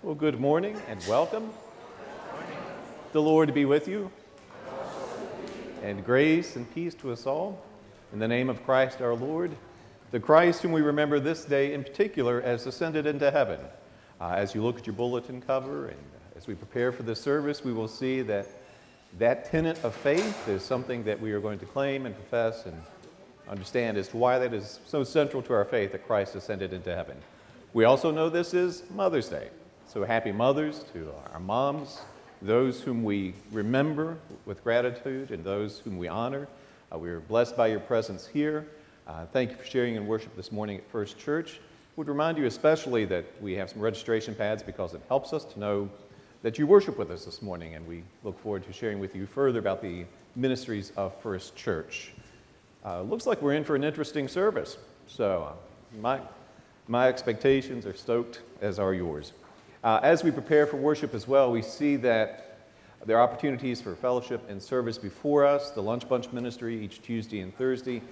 Well, good morning and welcome. The Lord be with you. And grace and peace to us all. In the name of Christ our Lord, the Christ whom we remember this day in particular as ascended into heaven. Uh, as you look at your bulletin cover and as we prepare for this service, we will see that that tenet of faith is something that we are going to claim and profess and understand as to why that is so central to our faith that Christ ascended into heaven. We also know this is Mother's Day. So happy mothers to our moms, those whom we remember with gratitude, and those whom we honor. Uh, we are blessed by your presence here. Uh, thank you for sharing in worship this morning at First Church. Would remind you especially that we have some registration pads because it helps us to know that you worship with us this morning, and we look forward to sharing with you further about the ministries of First Church. Uh, looks like we're in for an interesting service, so uh, my, my expectations are stoked, as are yours. Uh, as we prepare for worship as well, we see that there are opportunities for fellowship and service before us, the Lunch Bunch Ministry each Tuesday and Thursday.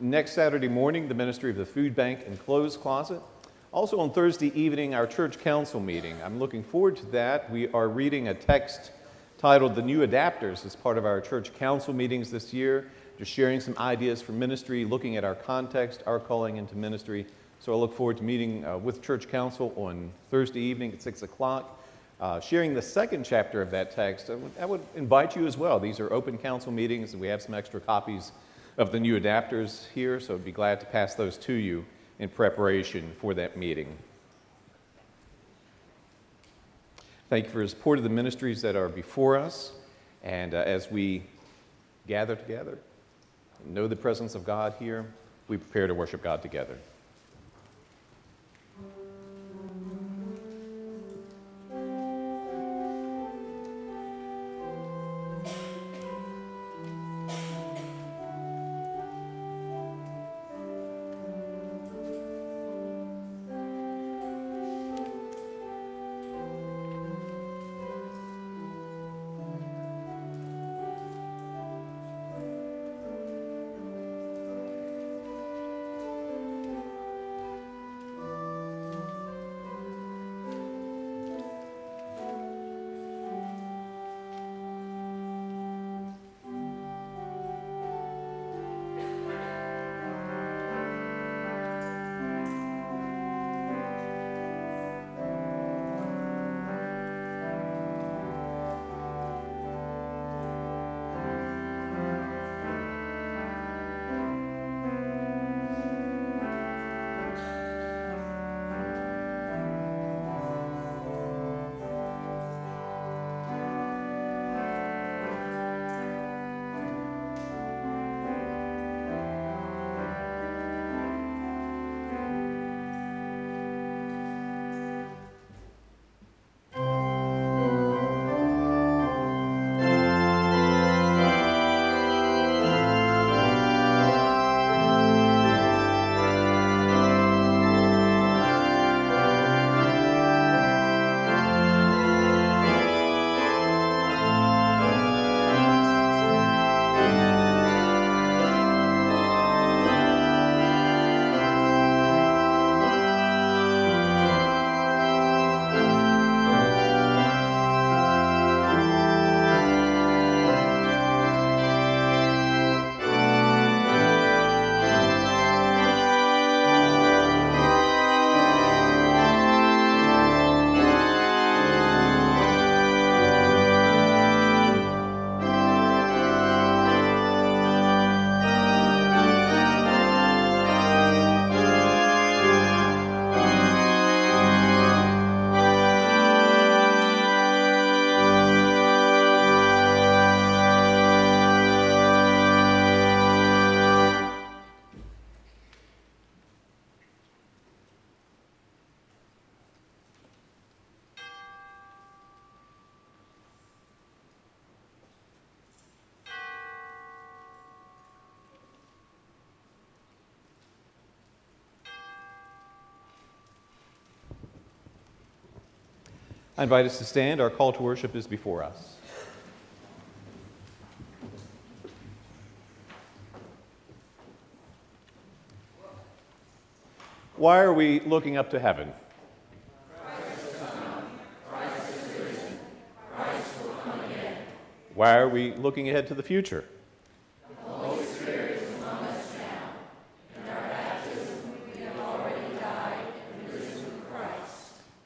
Next Saturday morning, the ministry of the Food Bank and Clothes Closet. Also on Thursday evening, our church council meeting. I'm looking forward to that. We are reading a text titled The New Adapters as part of our church council meetings this year, just sharing some ideas for ministry, looking at our context, our calling into ministry. So I look forward to meeting uh, with church council on Thursday evening at 6 o'clock. Uh, sharing the second chapter of that text, I would, I would, invite you as well. These are open council meetings, and we have some extra copies of the new adapters here, so I'd be glad to pass those to you in preparation for that meeting. Thank you for your support of the ministries that are before us, and uh, as we gather together, know the presence of God here, we prepare to worship God together. I invite us to stand. Our call to worship is before us. Why are we looking up to heaven? Why are we looking ahead to the future?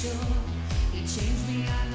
sure you changed me.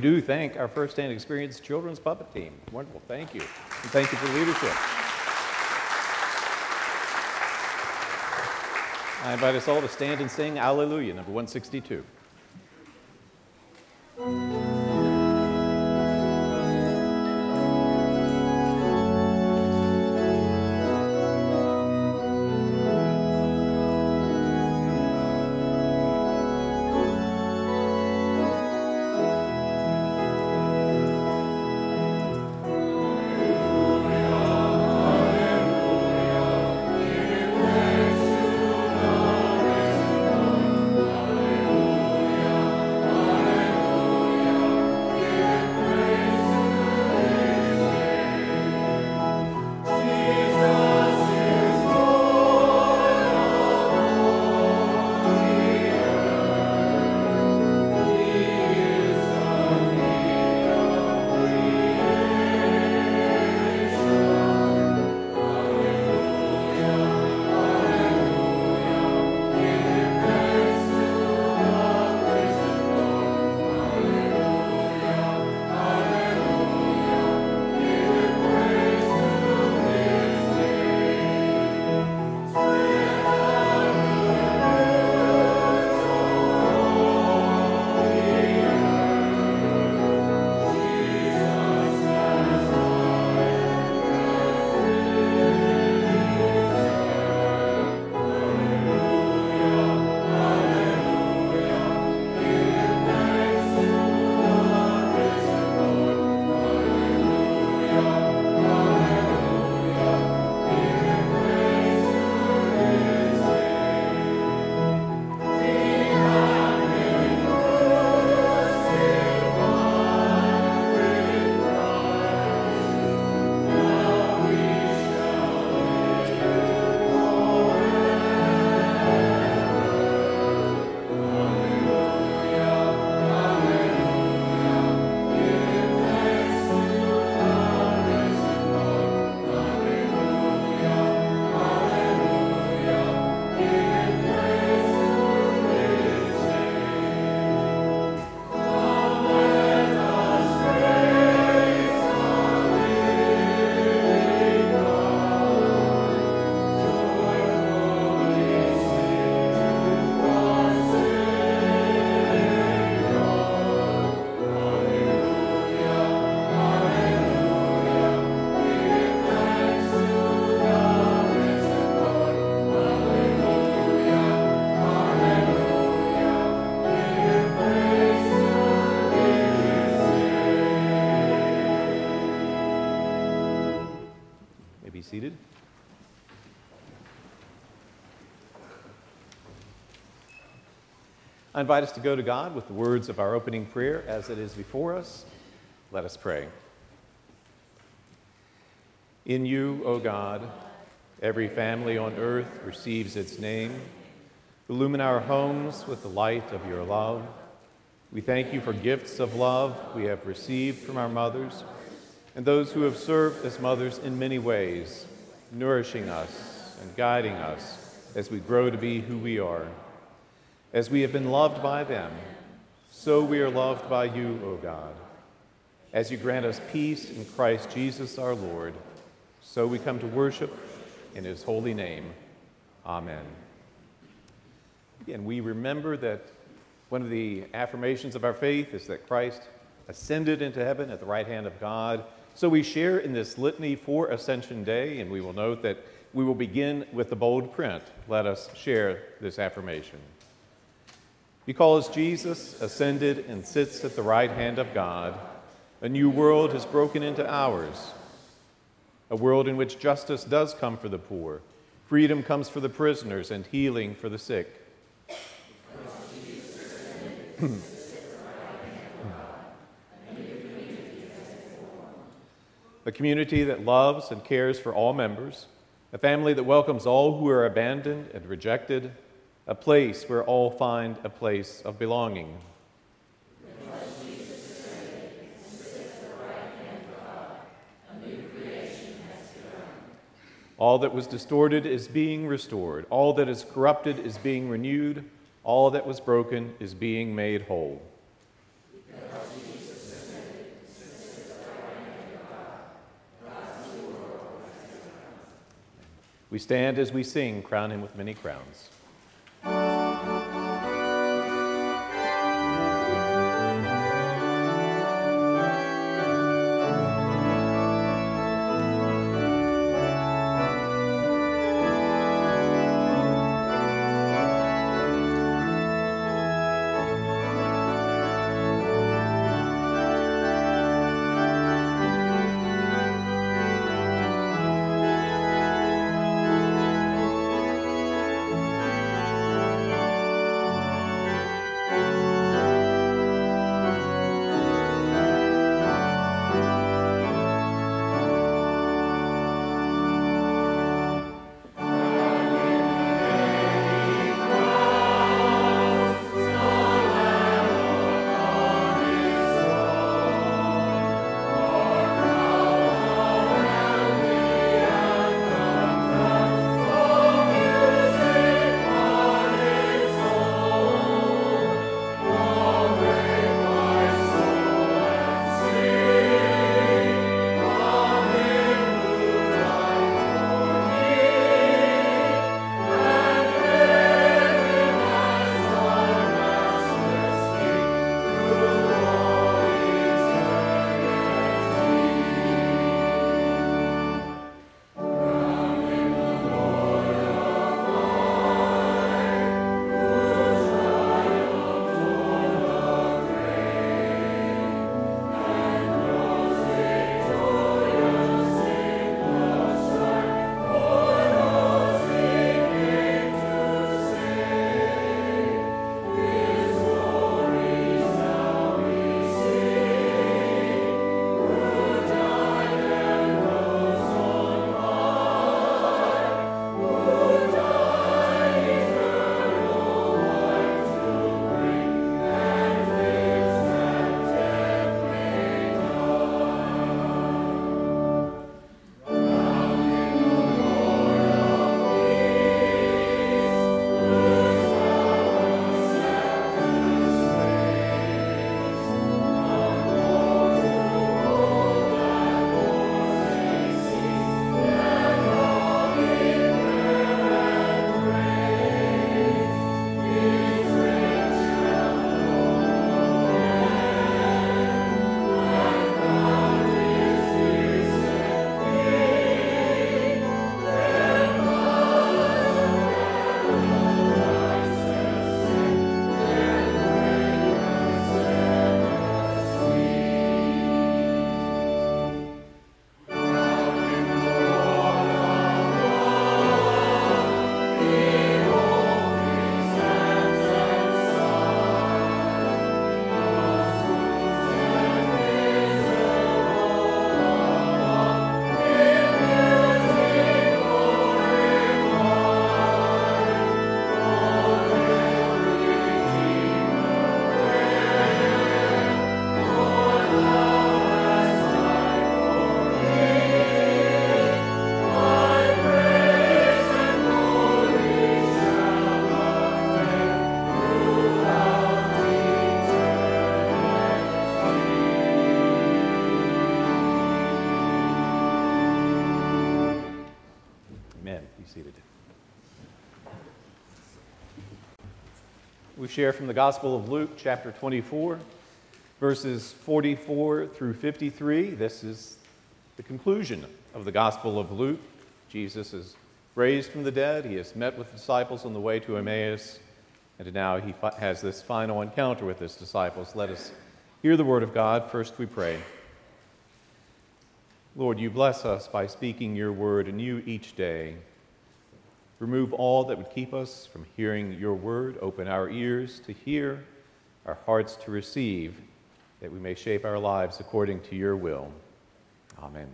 Do thank our first-hand experience children's puppet team. Wonderful, thank you. And thank you for the leadership. I invite us all to stand and sing Alleluia, number 162. I invite us to go to God with the words of our opening prayer as it is before us. Let us pray. In you, O God, every family on earth receives its name. Illumine our homes with the light of your love. We thank you for gifts of love we have received from our mothers and those who have served as mothers in many ways, nourishing us and guiding us as we grow to be who we are. As we have been loved by them, so we are loved by you, O God. As you grant us peace in Christ Jesus our Lord, so we come to worship in his holy name. Amen. Again, we remember that one of the affirmations of our faith is that Christ ascended into heaven at the right hand of God. So we share in this litany for Ascension Day, and we will note that we will begin with the bold print. Let us share this affirmation. Because Jesus ascended and sits at the right hand of God, a new world has broken into ours. A world in which justice does come for the poor, freedom comes for the prisoners, and healing for the sick. a community that loves and cares for all members, a family that welcomes all who are abandoned and rejected, a place where all find a place of belonging. All that was distorted is being restored. All that is corrupted is being renewed. All that was broken is being made whole. We stand as we sing, crown him with many crowns. Share from the Gospel of Luke, chapter 24, verses 44 through 53. This is the conclusion of the Gospel of Luke. Jesus is raised from the dead. He has met with disciples on the way to Emmaus, and now he has this final encounter with his disciples. Let us hear the word of God. First, we pray. Lord, you bless us by speaking your word anew each day. Remove all that would keep us from hearing your word. Open our ears to hear, our hearts to receive, that we may shape our lives according to your will. Amen.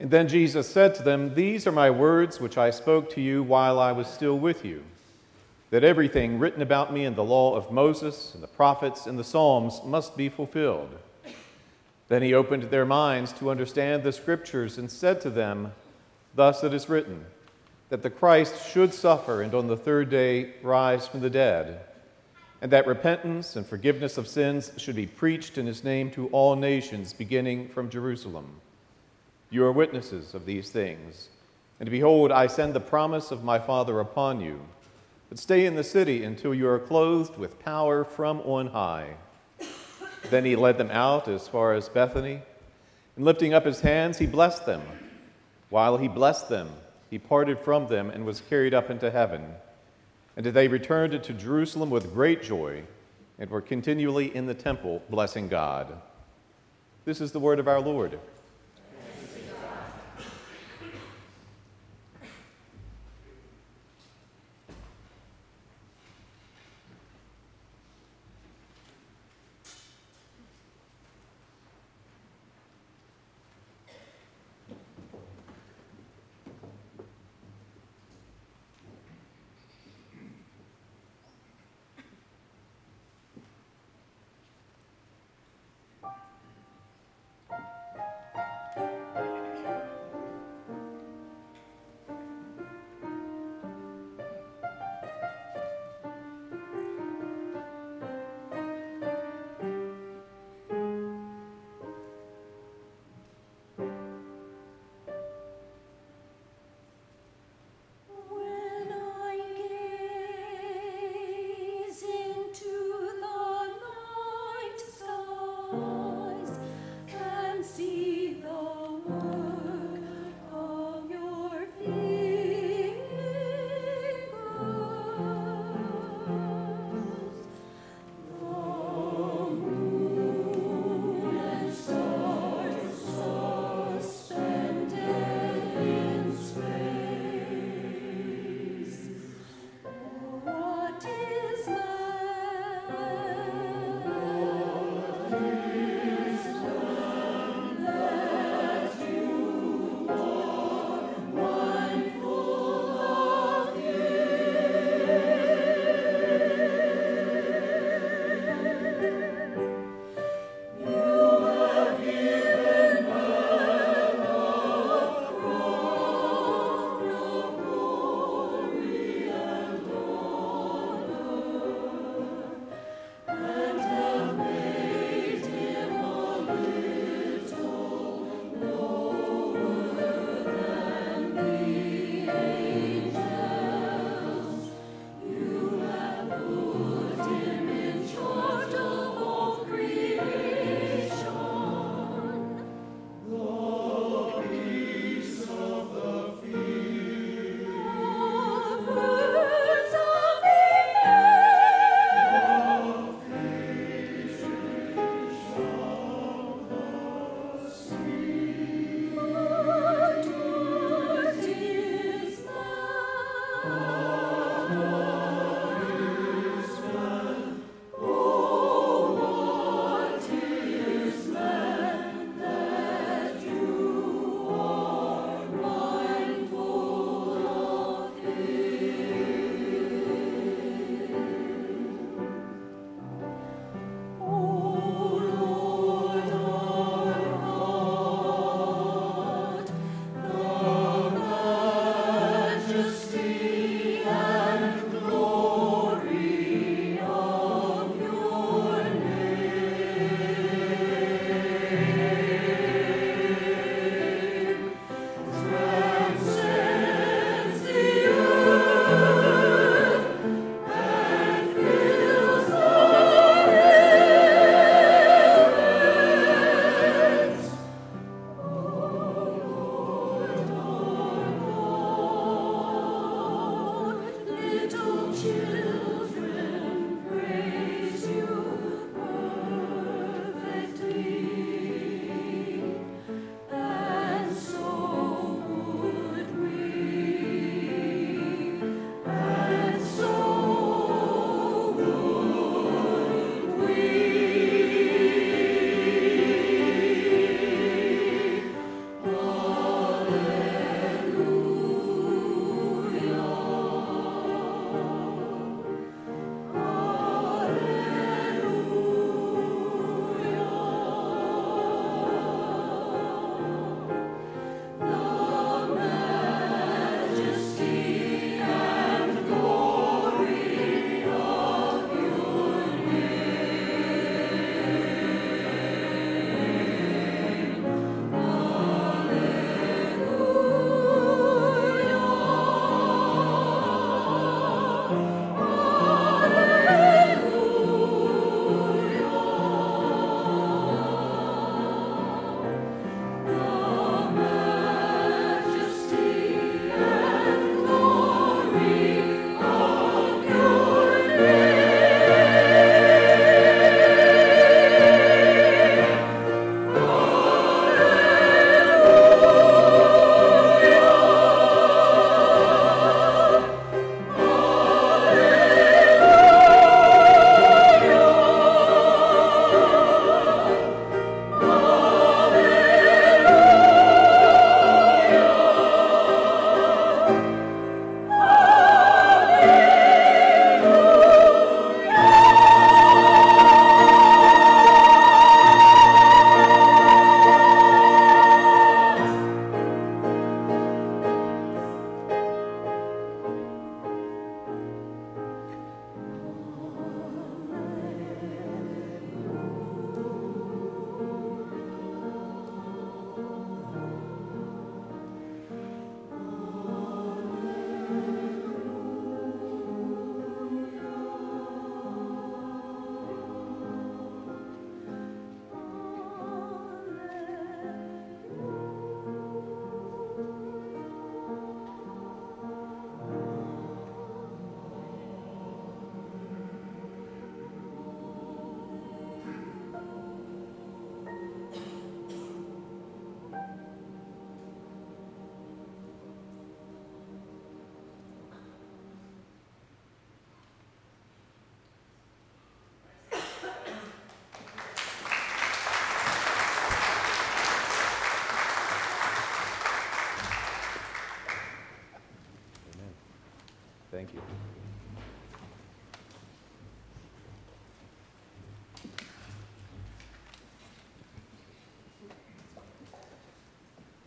And then Jesus said to them, These are my words which I spoke to you while I was still with you, that everything written about me in the law of Moses and the prophets and the Psalms must be fulfilled. Then he opened their minds to understand the scriptures and said to them, Thus it is written that the Christ should suffer and on the third day rise from the dead, and that repentance and forgiveness of sins should be preached in his name to all nations, beginning from Jerusalem. You are witnesses of these things. And behold, I send the promise of my Father upon you. But stay in the city until you are clothed with power from on high. Then he led them out as far as Bethany, and lifting up his hands, he blessed them. While he blessed them, he parted from them and was carried up into heaven. And they returned to Jerusalem with great joy and were continually in the temple blessing God. This is the word of our Lord.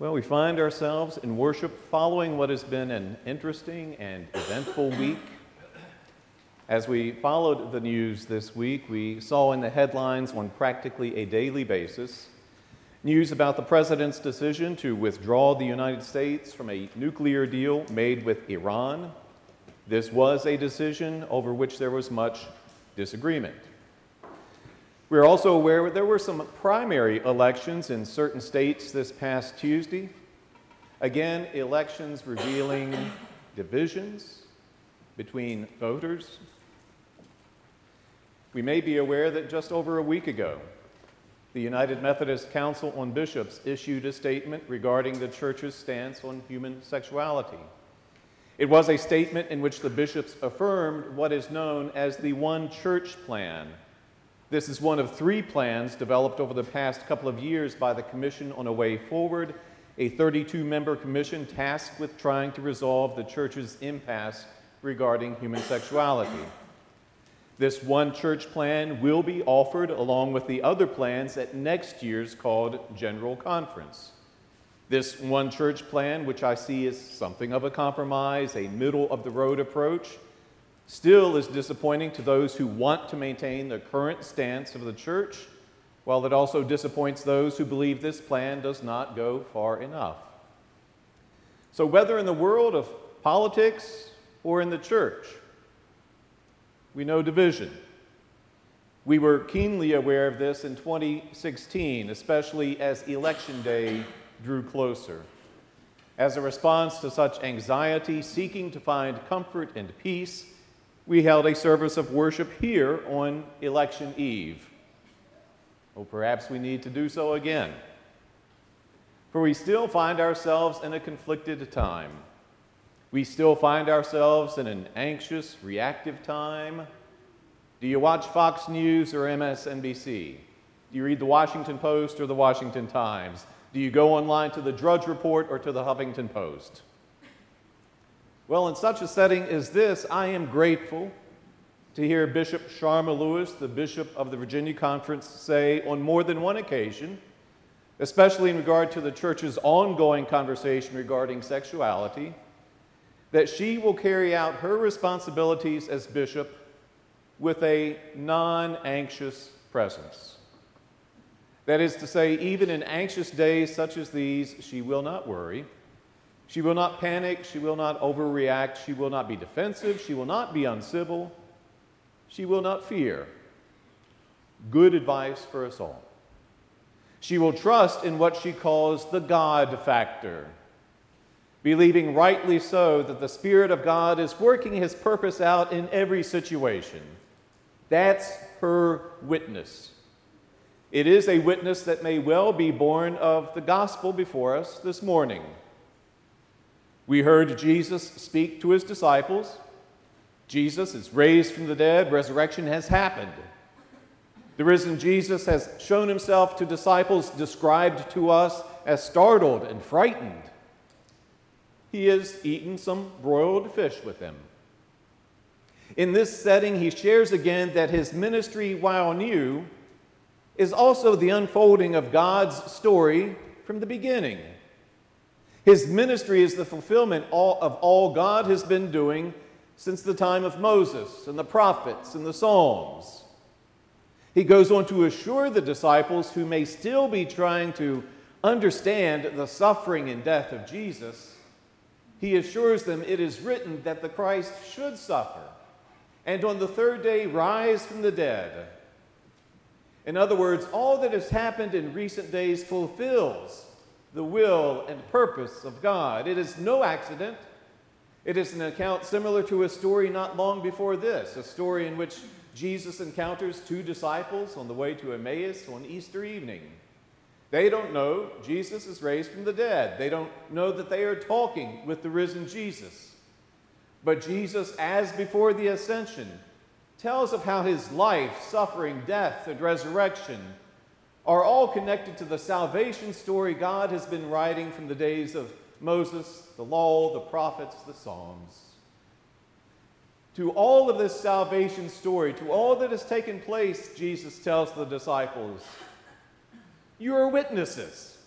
Well, we find ourselves in worship following what has been an interesting and eventful week. As we followed the news this week, we saw in the headlines on practically a daily basis news about the president's decision to withdraw the United States from a nuclear deal made with Iran. This was a decision over which there was much disagreement. We're also aware that there were some primary elections in certain states this past Tuesday. Again, elections revealing divisions between voters. We may be aware that just over a week ago, the United Methodist Council on Bishops issued a statement regarding the church's stance on human sexuality. It was a statement in which the bishops affirmed what is known as the One Church Plan this is one of three plans developed over the past couple of years by the Commission on a Way Forward, a 32 member commission tasked with trying to resolve the church's impasse regarding human sexuality. This one church plan will be offered along with the other plans at next year's called General Conference. This one church plan, which I see as something of a compromise, a middle of the road approach, still is disappointing to those who want to maintain the current stance of the church, while it also disappoints those who believe this plan does not go far enough. So, whether in the world of politics or in the church, we know division. We were keenly aware of this in 2016, especially as election day drew closer. As a response to such anxiety, seeking to find comfort and peace, we held a service of worship here on election eve. Well, perhaps we need to do so again. For we still find ourselves in a conflicted time. We still find ourselves in an anxious, reactive time. Do you watch Fox News or MSNBC? Do you read the Washington Post or the Washington Times? Do you go online to the Drudge Report or to the Huffington Post? Well, in such a setting as this, I am grateful to hear Bishop Sharma Lewis, the Bishop of the Virginia Conference, say on more than one occasion, especially in regard to the church's ongoing conversation regarding sexuality, that she will carry out her responsibilities as bishop with a non anxious presence. That is to say, even in anxious days such as these, she will not worry she will not panic. She will not overreact. She will not be defensive. She will not be uncivil. She will not fear. Good advice for us all. She will trust in what she calls the God factor, believing rightly so that the Spirit of God is working His purpose out in every situation. That's her witness. It is a witness that may well be born of the gospel before us this morning. We heard Jesus speak to his disciples. Jesus is raised from the dead, resurrection has happened. The risen Jesus has shown himself to disciples described to us as startled and frightened. He has eaten some broiled fish with them. In this setting, he shares again that his ministry, while new, is also the unfolding of God's story from the beginning. His ministry is the fulfillment of all God has been doing since the time of Moses and the prophets and the Psalms. He goes on to assure the disciples who may still be trying to understand the suffering and death of Jesus, he assures them it is written that the Christ should suffer and on the third day rise from the dead. In other words, all that has happened in recent days fulfills the will and purpose of God. It is no accident. It is an account similar to a story not long before this, a story in which Jesus encounters two disciples on the way to Emmaus on Easter evening. They don't know Jesus is raised from the dead. They don't know that they are talking with the risen Jesus. But Jesus, as before the ascension, tells of how his life, suffering, death, and resurrection are all connected to the salvation story God has been writing from the days of Moses, the law, the prophets, the Psalms. To all of this salvation story, to all that has taken place, Jesus tells the disciples, You are witnesses.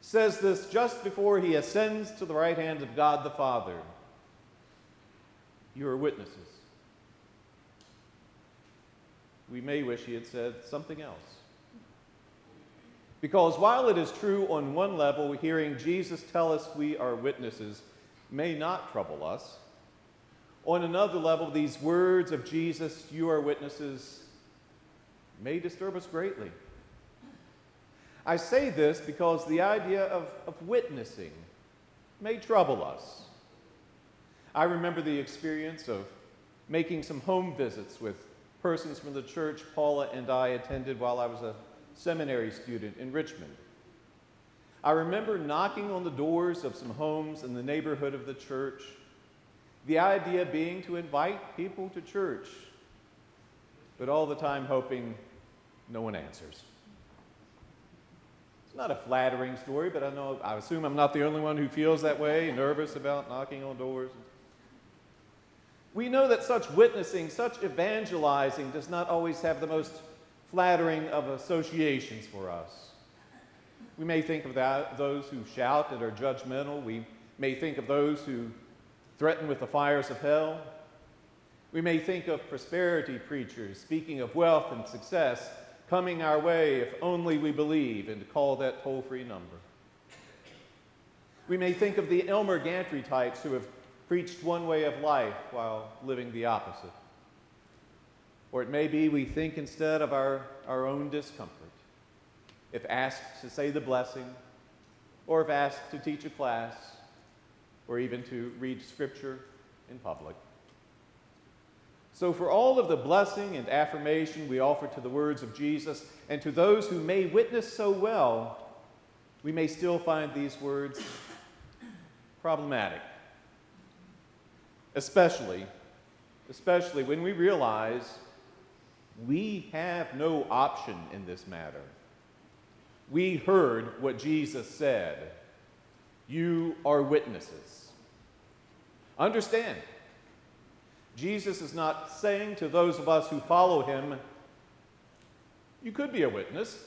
says this just before he ascends to the right hand of God the Father. You are witnesses. We may wish he had said something else. Because while it is true on one level, hearing Jesus tell us we are witnesses may not trouble us, on another level, these words of Jesus, you are witnesses, may disturb us greatly. I say this because the idea of, of witnessing may trouble us. I remember the experience of making some home visits with persons from the church Paula and I attended while I was a seminary student in Richmond. I remember knocking on the doors of some homes in the neighborhood of the church, the idea being to invite people to church, but all the time hoping no one answers. It's not a flattering story, but I know I assume I'm not the only one who feels that way, nervous about knocking on doors. We know that such witnessing, such evangelizing does not always have the most flattering of associations for us. We may think of that, those who shout and are judgmental. We may think of those who threaten with the fires of hell. We may think of prosperity preachers speaking of wealth and success coming our way if only we believe and call that toll free number. We may think of the Elmer Gantry types who have preached one way of life while living the opposite. Or it may be we think instead of our, our own discomfort if asked to say the blessing, or if asked to teach a class, or even to read scripture in public. So, for all of the blessing and affirmation we offer to the words of Jesus, and to those who may witness so well, we may still find these words problematic. Especially, especially when we realize we have no option in this matter we heard what Jesus said. You are witnesses. Understand, Jesus is not saying to those of us who follow him, you could be a witness.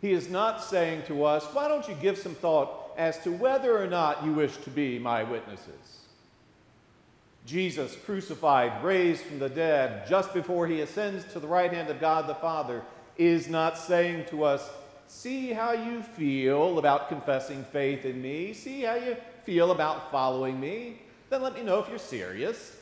He is not saying to us, why don't you give some thought as to whether or not you wish to be my witnesses? Jesus, crucified, raised from the dead, just before he ascends to the right hand of God the Father, is not saying to us, see how you feel about confessing faith in me, see how you feel about following me, then let me know if you're serious.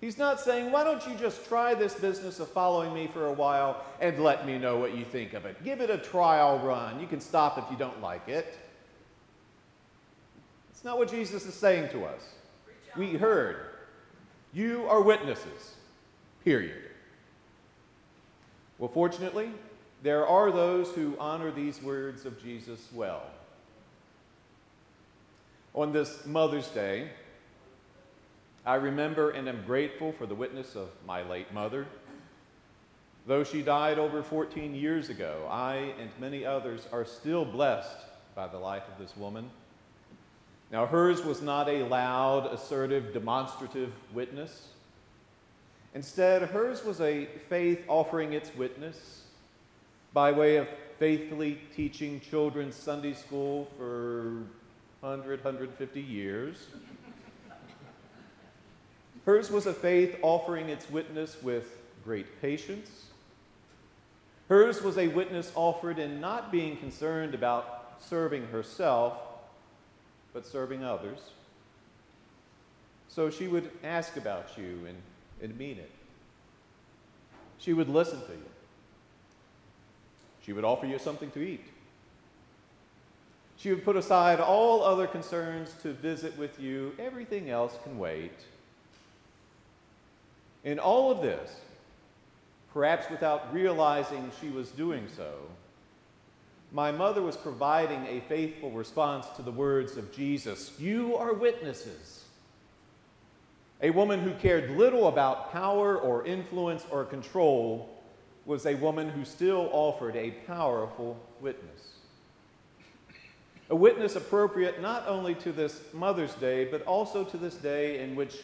He's not saying, why don't you just try this business of following me for a while and let me know what you think of it? Give it a trial run. You can stop if you don't like it. It's not what Jesus is saying to us. We heard, you are witnesses, period. Well, fortunately, there are those who honor these words of Jesus well. On this Mother's Day, I remember and am grateful for the witness of my late mother. Though she died over 14 years ago, I and many others are still blessed by the life of this woman. Now, hers was not a loud, assertive, demonstrative witness. Instead, hers was a faith offering its witness by way of faithfully teaching children's Sunday school for 100, 150 years. Hers was a faith offering its witness with great patience. Hers was a witness offered in not being concerned about serving herself, but serving others. So she would ask about you and and mean it. She would listen to you. She would offer you something to eat. She would put aside all other concerns to visit with you. Everything else can wait. In all of this, perhaps without realizing she was doing so, my mother was providing a faithful response to the words of Jesus You are witnesses. A woman who cared little about power or influence or control was a woman who still offered a powerful witness. A witness appropriate not only to this Mother's Day, but also to this day in which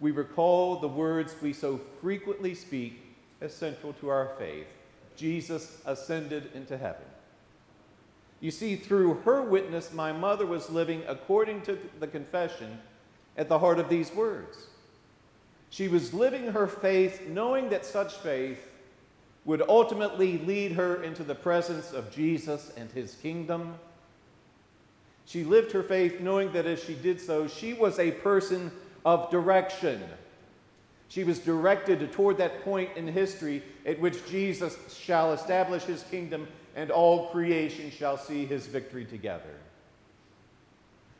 we recall the words we so frequently speak as central to our faith Jesus ascended into heaven. You see, through her witness, my mother was living according to the confession at the heart of these words. She was living her faith knowing that such faith would ultimately lead her into the presence of Jesus and his kingdom. She lived her faith knowing that as she did so, she was a person of direction. She was directed toward that point in history at which Jesus shall establish his kingdom and all creation shall see his victory together.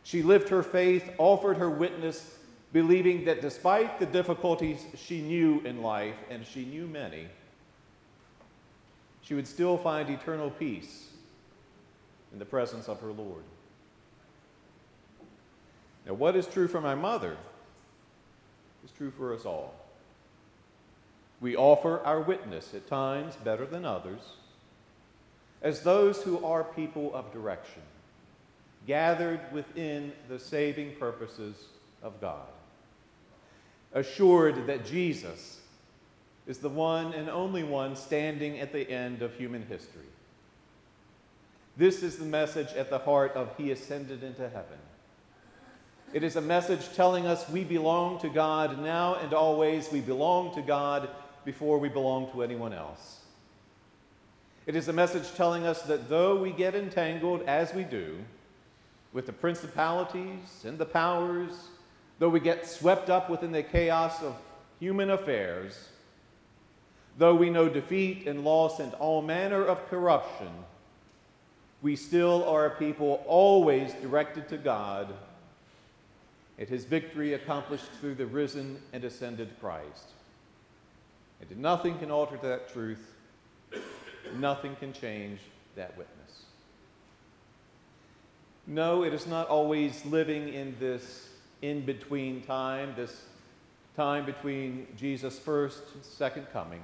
She lived her faith, offered her witness, believing that despite the difficulties she knew in life, and she knew many, she would still find eternal peace in the presence of her Lord. Now, what is true for my mother is true for us all. We offer our witness, at times better than others, as those who are people of direction, gathered within the saving purposes of God, assured that Jesus is the one and only one standing at the end of human history. This is the message at the heart of He ascended into heaven. It is a message telling us we belong to God now and always. We belong to God before we belong to anyone else. It is a message telling us that though we get entangled, as we do, with the principalities and the powers, though we get swept up within the chaos of human affairs, though we know defeat and loss and all manner of corruption, we still are a people always directed to God and his victory accomplished through the risen and ascended Christ. And nothing can alter that truth, nothing can change that witness. No, it is not always living in this in between time, this time between Jesus' first and second coming.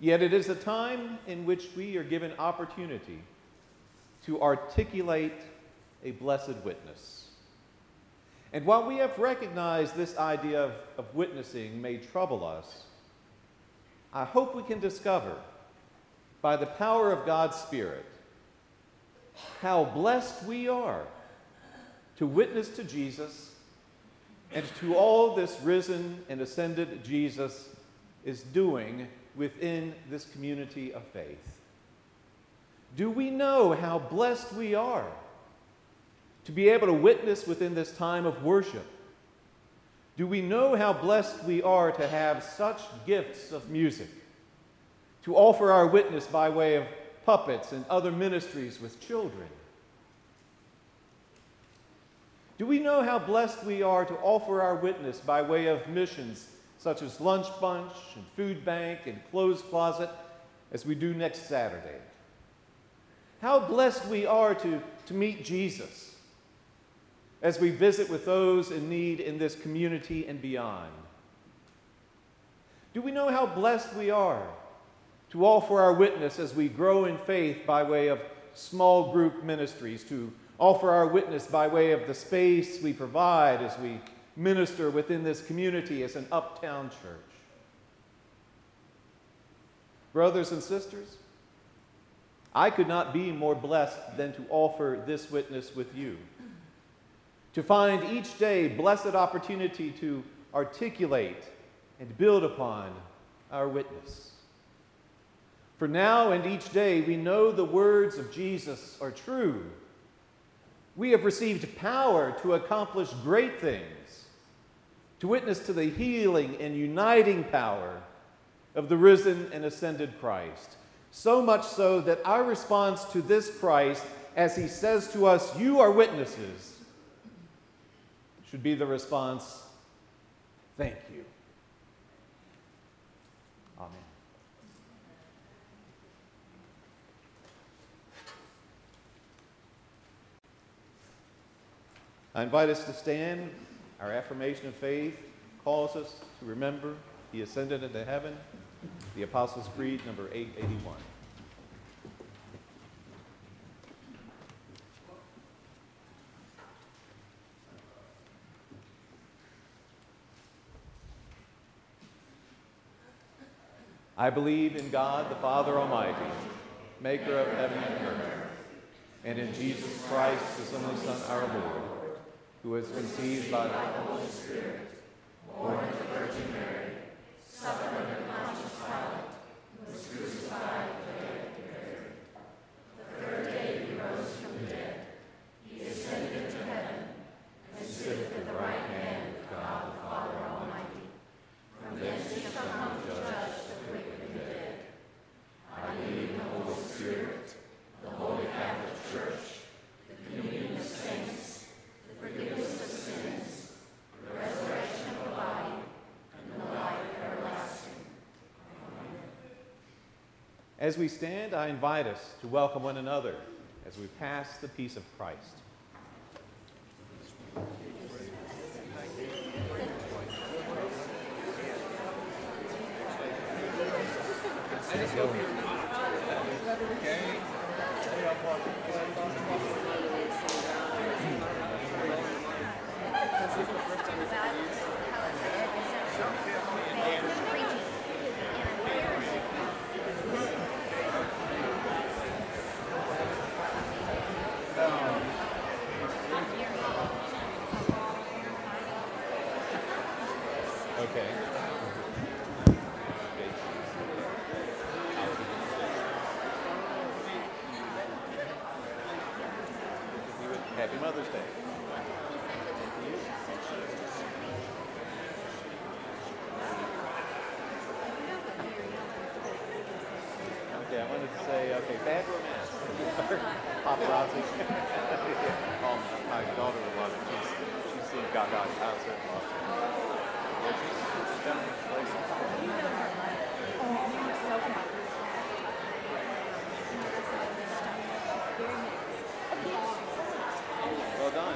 Yet it is a time in which we are given opportunity to articulate a blessed witness. And while we have recognized this idea of, of witnessing may trouble us, I hope we can discover, by the power of God's Spirit, how blessed we are to witness to Jesus and to all this risen and ascended Jesus is doing within this community of faith. Do we know how blessed we are? to be able to witness within this time of worship? Do we know how blessed we are to have such gifts of music, to offer our witness by way of puppets and other ministries with children? Do we know how blessed we are to offer our witness by way of missions such as Lunch Bunch and Food Bank and Clothes Closet as we do next Saturday? How blessed we are to, to meet Jesus as we visit with those in need in this community and beyond? Do we know how blessed we are to offer our witness as we grow in faith by way of small group ministries, to offer our witness by way of the space we provide as we minister within this community as an uptown church? Brothers and sisters, I could not be more blessed than to offer this witness with you to find each day blessed opportunity to articulate and build upon our witness. For now and each day we know the words of Jesus are true. We have received power to accomplish great things, to witness to the healing and uniting power of the risen and ascended Christ. So much so that our response to this Christ, as he says to us, You are witnesses, should be the response, Thank you. I invite us to stand. Our affirmation of faith calls us to remember He ascended into heaven, the Apostles' Creed, number 881. I believe in God, the Father Almighty, maker of heaven and earth and in Jesus Christ, his only Son, our Lord, who was conceived by the Holy Spirit, born of the Virgin Mary, suffered under Pontius Pilate, was crucified, dead, buried. The third day he rose from the dead. He ascended into heaven and sitteth at the right hand of God the Father Almighty. From thence he shall come to judge the quick and the dead. I believe in the Holy Spirit, the Holy Catholic Church, the communion of saints, the forgiveness of sins, the resurrection of the body, and the life everlasting. As we stand, I invite us to welcome one another as we pass the peace of Christ. Okay. Happy Mother's Day. Okay, I wanted to say, okay, bad romance. Paparazzi. Um, my daughter will love it. She's, she's seen Gaga concert. and loves it. Yeah, she's, she's definitely plays Well done.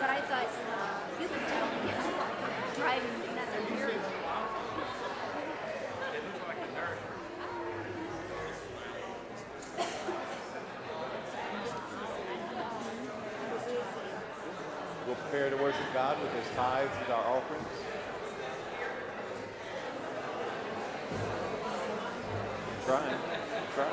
But I thought, you could tell me, yes, driving, that's a miracle. We'll prepare to worship God with his tithes and our offerings. Trying, trying.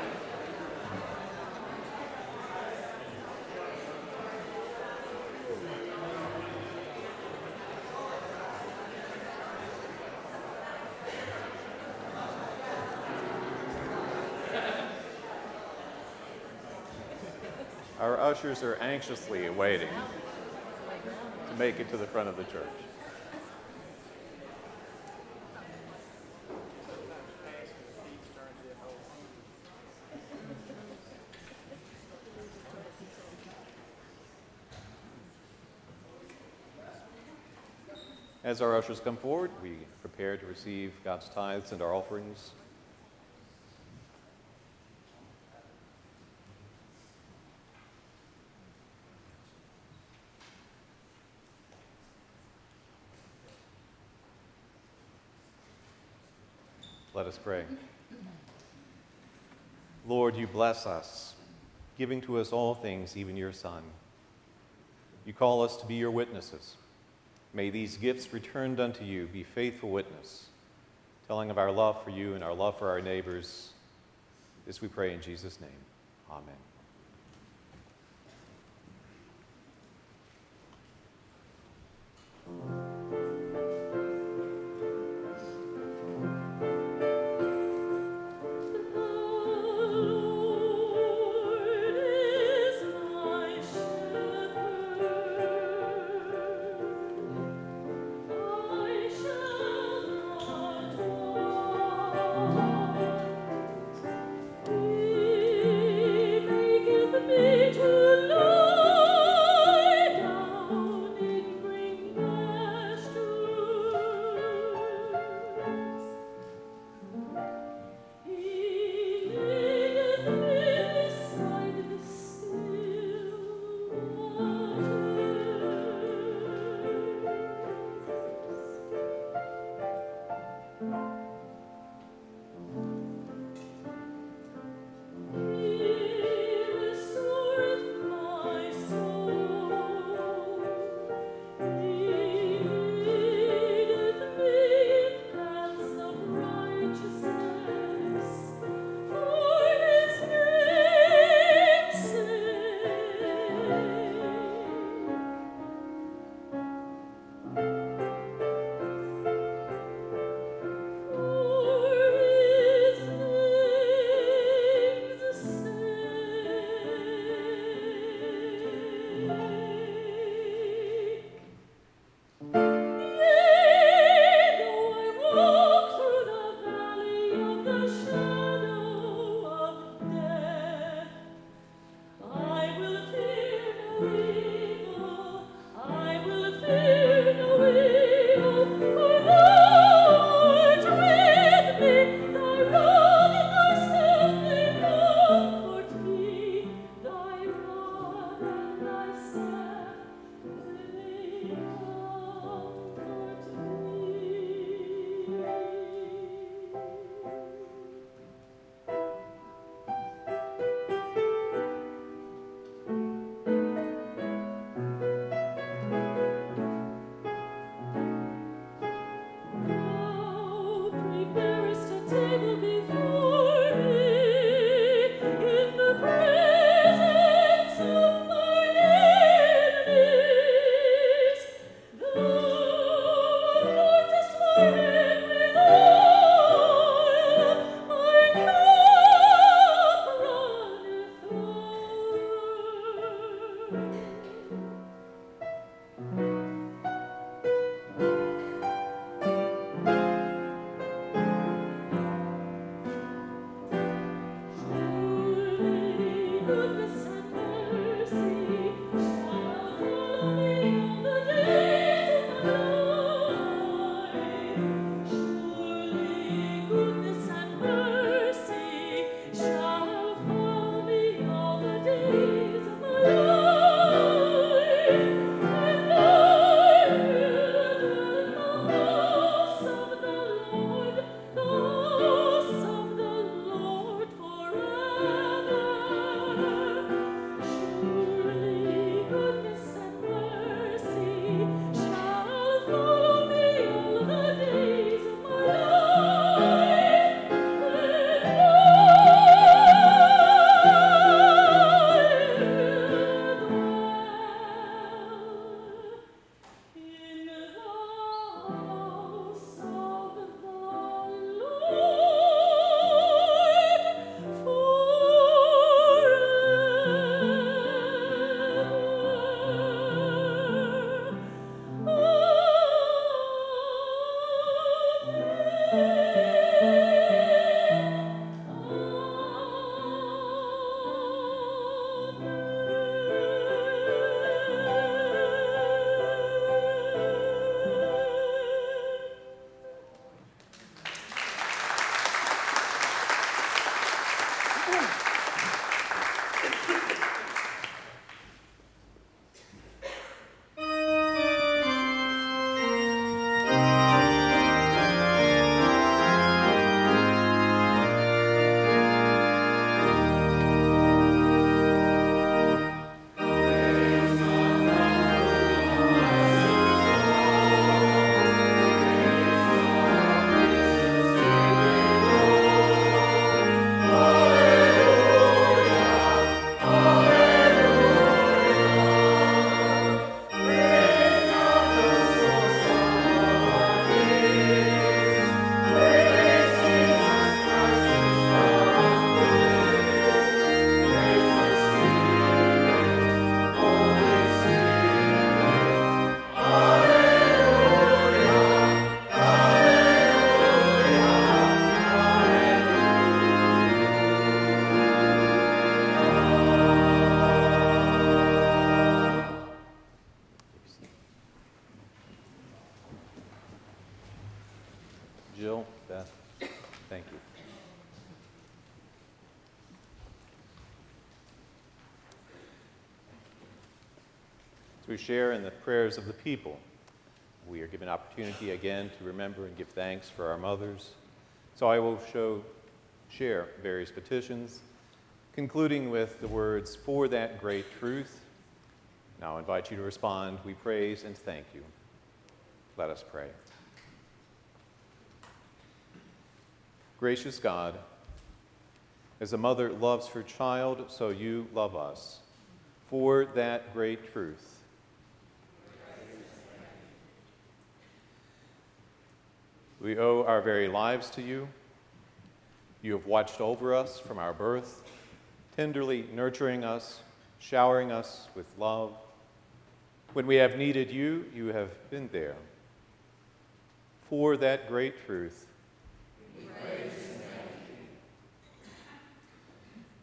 Our ushers are anxiously awaiting make it to the front of the church. As our ushers come forward, we prepare to receive God's tithes and our offerings. Us pray. Lord, you bless us, giving to us all things, even your Son. You call us to be your witnesses. May these gifts returned unto you be faithful witness, telling of our love for you and our love for our neighbors. This we pray in Jesus' name. Amen. We share in the prayers of the people, we are given opportunity again to remember and give thanks for our mothers. So I will show, share various petitions, concluding with the words, For that great truth. Now I invite you to respond. We praise and thank you. Let us pray. Gracious God, as a mother loves her child, so you love us. For that great truth. We owe our very lives to you. You have watched over us from our birth, tenderly nurturing us, showering us with love. When we have needed you, you have been there. For that great truth.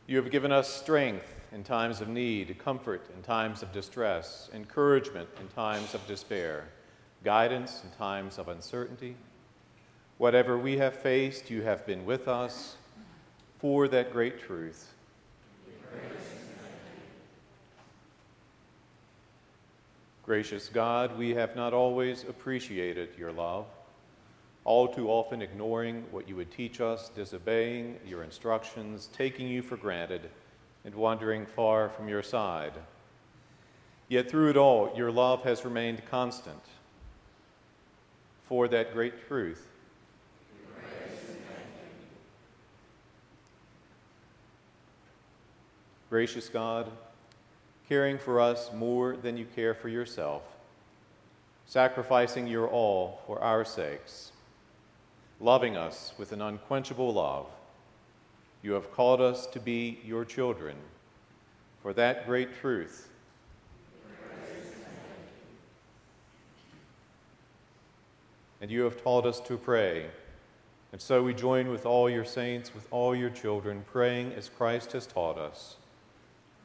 You have given us strength in times of need, comfort in times of distress, encouragement in times of despair, guidance in times of uncertainty. Whatever we have faced, you have been with us for that great truth. Gracious God, we have not always appreciated your love, all too often ignoring what you would teach us, disobeying your instructions, taking you for granted, and wandering far from your side. Yet through it all, your love has remained constant. For that great truth, Gracious God, caring for us more than you care for yourself, sacrificing your all for our sakes, loving us with an unquenchable love, you have called us to be your children. For that great truth, and you have taught us to pray. And so we join with all your saints, with all your children, praying as Christ has taught us.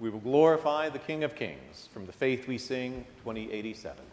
We will glorify the King of Kings from the Faith We Sing 2087.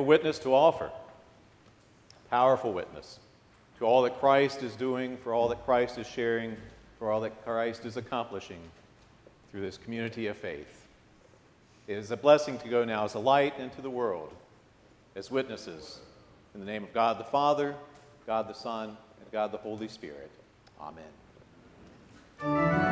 A witness to offer, powerful witness to all that Christ is doing, for all that Christ is sharing, for all that Christ is accomplishing through this community of faith. It is a blessing to go now as a light into the world, as witnesses, in the name of God the Father, God the Son, and God the Holy Spirit. Amen.